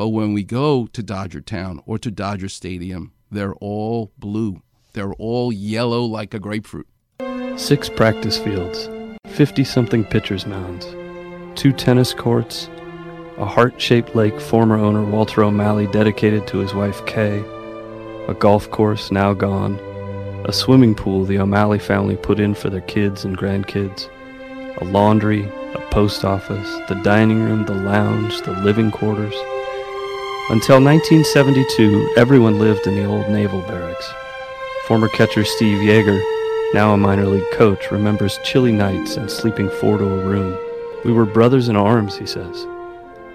But when we go to Dodger Town or to Dodger Stadium, they're all blue. They're all yellow like a grapefruit. Six practice fields, 50 something pitcher's mounds, two tennis courts, a heart shaped lake former owner Walter O'Malley dedicated to his wife Kay, a golf course now gone, a swimming pool the O'Malley family put in for their kids and grandkids, a laundry, a post office, the dining room, the lounge, the living quarters. Until 1972, everyone lived in the old naval barracks. Former catcher Steve Yeager, now a minor league coach, remembers chilly nights and sleeping four to a room. We were brothers in arms, he says.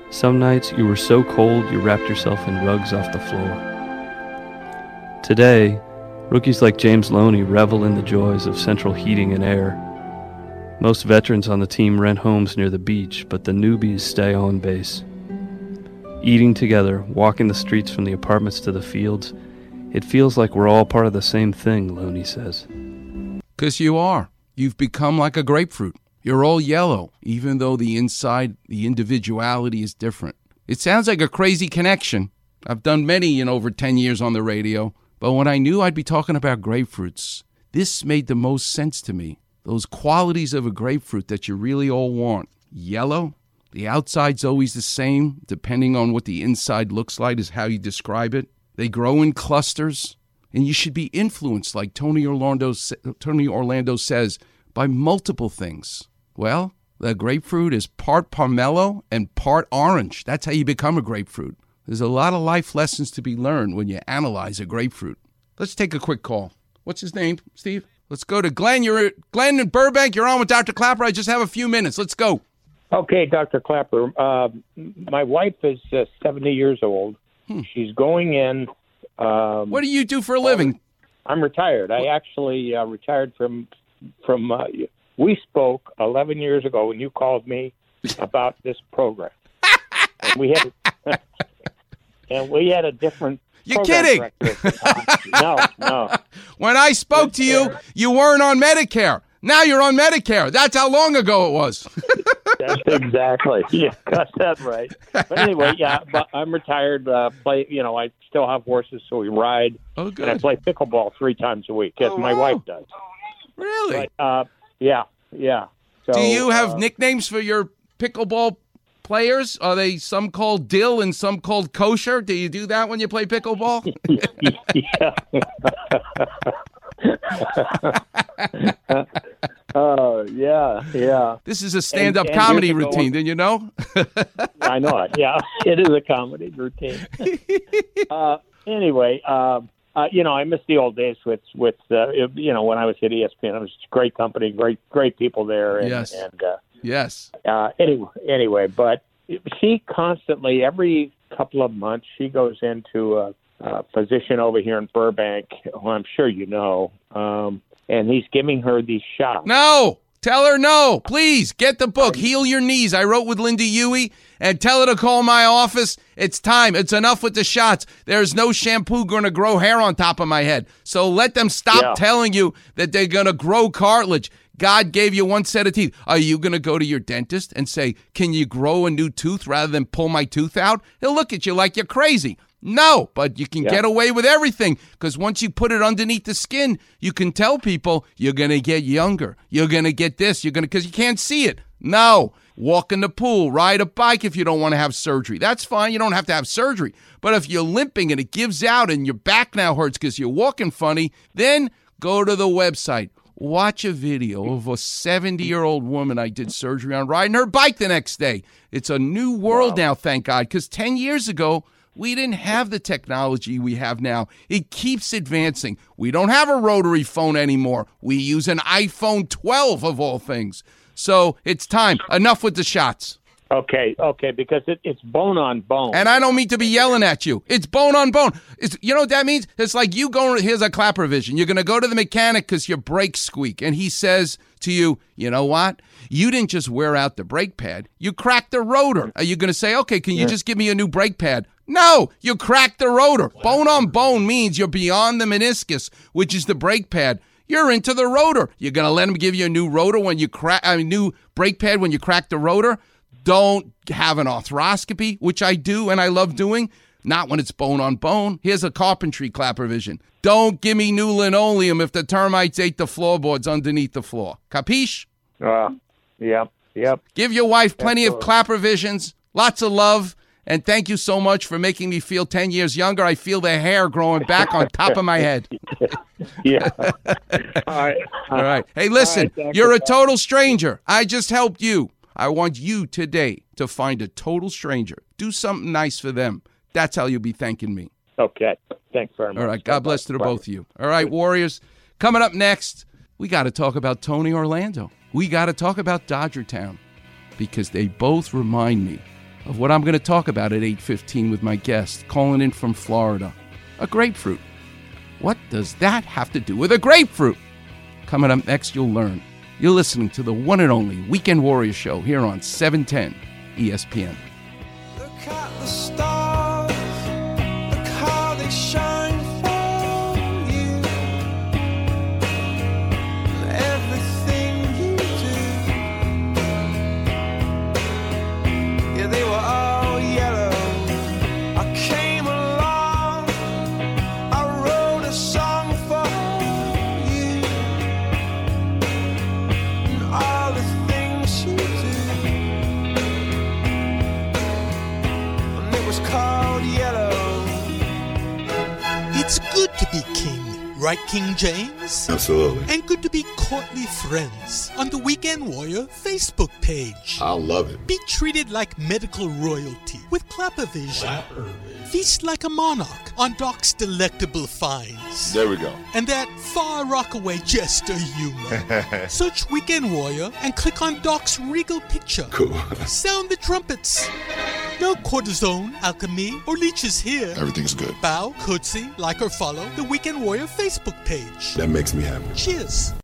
Some nights you were so cold you wrapped yourself in rugs off the floor. Today, rookies like James Loney revel in the joys of central heating and air. Most veterans on the team rent homes near the beach, but the newbies stay on base. Eating together, walking the streets from the apartments to the fields, it feels like we're all part of the same thing, Looney says. Because you are. You've become like a grapefruit. You're all yellow, even though the inside, the individuality is different. It sounds like a crazy connection. I've done many in over 10 years on the radio, but when I knew I'd be talking about grapefruits, this made the most sense to me. Those qualities of a grapefruit that you really all want. Yellow, the outside's always the same, depending on what the inside looks like, is how you describe it. They grow in clusters, and you should be influenced, like Tony Orlando, Tony Orlando says, by multiple things. Well, the grapefruit is part pomelo and part orange. That's how you become a grapefruit. There's a lot of life lessons to be learned when you analyze a grapefruit. Let's take a quick call. What's his name, Steve? Let's go to Glenn. You're Glenn in Burbank. You're on with Dr. Klapper. I just have a few minutes. Let's go. Okay, Dr. Klapper. Uh, my wife is uh, 70 years old. Hmm. She's going in. Um, what do you do for a living? I'm retired. I actually uh, retired from from uh, we spoke 11 years ago when you called me about this program. and we had and we had a different you're kidding. no, no. When I spoke to you, you weren't on Medicare. Now you're on Medicare. That's how long ago it was. That's exactly. Yeah, got that right. But anyway, yeah, but I'm retired. Uh, play, you know, I still have horses, so we ride. Oh, good. And I play pickleball three times a week, as oh, my wow. wife does. Really? But, uh, yeah, yeah. So, Do you have uh, nicknames for your pickleball players? Are they some called Dill and some called Kosher? Do you do that when you play pickleball? Oh yeah, yeah. This is a stand-up and, and comedy routine. didn't you know? I know it. Yeah, it is a comedy routine. uh, anyway, um, uh, you know, I miss the old days with with uh, you know when I was at ESPN. It was great company, great great people there. And, yes. And uh, yes. Uh, anyway, anyway, but she constantly every couple of months she goes into a, a physician over here in Burbank, who I'm sure you know, um, and he's giving her these shots. No. Tell her no, please get the book. Heal Your Knees. I wrote with Lynda Huey and tell her to call my office. It's time. It's enough with the shots. There's no shampoo going to grow hair on top of my head. So let them stop yeah. telling you that they're going to grow cartilage. God gave you one set of teeth. Are you going to go to your dentist and say, Can you grow a new tooth rather than pull my tooth out? He'll look at you like you're crazy. No, but you can yeah. get away with everything because once you put it underneath the skin, you can tell people you're going to get younger. You're going to get this. You're going to, because you can't see it. No. Walk in the pool, ride a bike if you don't want to have surgery. That's fine. You don't have to have surgery. But if you're limping and it gives out and your back now hurts because you're walking funny, then go to the website. Watch a video of a 70 year old woman I did surgery on riding her bike the next day. It's a new world wow. now, thank God, because 10 years ago, we didn't have the technology we have now. It keeps advancing. We don't have a rotary phone anymore. We use an iPhone 12 of all things. So it's time. Enough with the shots. Okay, okay, because it, it's bone on bone. And I don't mean to be yelling at you. It's bone on bone. It's, you know what that means? It's like you going, here's a Klapper vision. You're going to go to the mechanic because your brakes squeak. And he says to you, you know what? You didn't just wear out the brake pad, you cracked the rotor. Are you going to say, okay, can you yeah. just give me a new brake pad? No, you cracked the rotor. Bone on bone means you're beyond the meniscus, which is the brake pad. You're into the rotor. You're going to let them give you a new rotor when you crack a new brake pad when you crack the rotor? Don't have an arthroscopy, which I do and I love doing. Not when it's bone on bone. Here's a carpentry Klapper vision. Don't give me new linoleum if the termites ate the floorboards underneath the floor. Capiche? Uh, yep, yep. Give your wife plenty of Absolutely. Klapper visions, lots of love, and thank you so much for making me feel 10 years younger. I feel the hair growing back on top of my head. Yeah. All right. All right. Hey, listen, right, you're a total stranger. I just helped you. I want you today to find a total stranger. Do something nice for them. That's how you'll be thanking me. Okay. Thanks very much. All right. God bless to the both of you. All right, Warriors. Coming up next, we got to talk about Tony Orlando. We got to talk about Dodger Town because they both remind me of what I'm going to talk about at 8:15 with my guest calling in from Florida. A grapefruit. What does that have to do with a grapefruit? Coming up next, you'll learn. You're listening to the one and only Weekend Warrior Show here on E 710 ESPN. Right, King James? Absolutely. And good to be courtly friends on the Weekend Warrior Facebook page. I love it. Be treated like medical royalty with Klappervision. Klappervision. Feast like a monarch on Doc's delectable finds. There we go. And that far rockaway jester humor. Search Weekend Warrior and click on Doc's regal picture. Cool. Sound the trumpets. No cortisone, alchemy, or leeches here. Everything's good. Bow, curtsy, like or follow the Weekend Warrior Facebook page. That makes me happy. Cheers.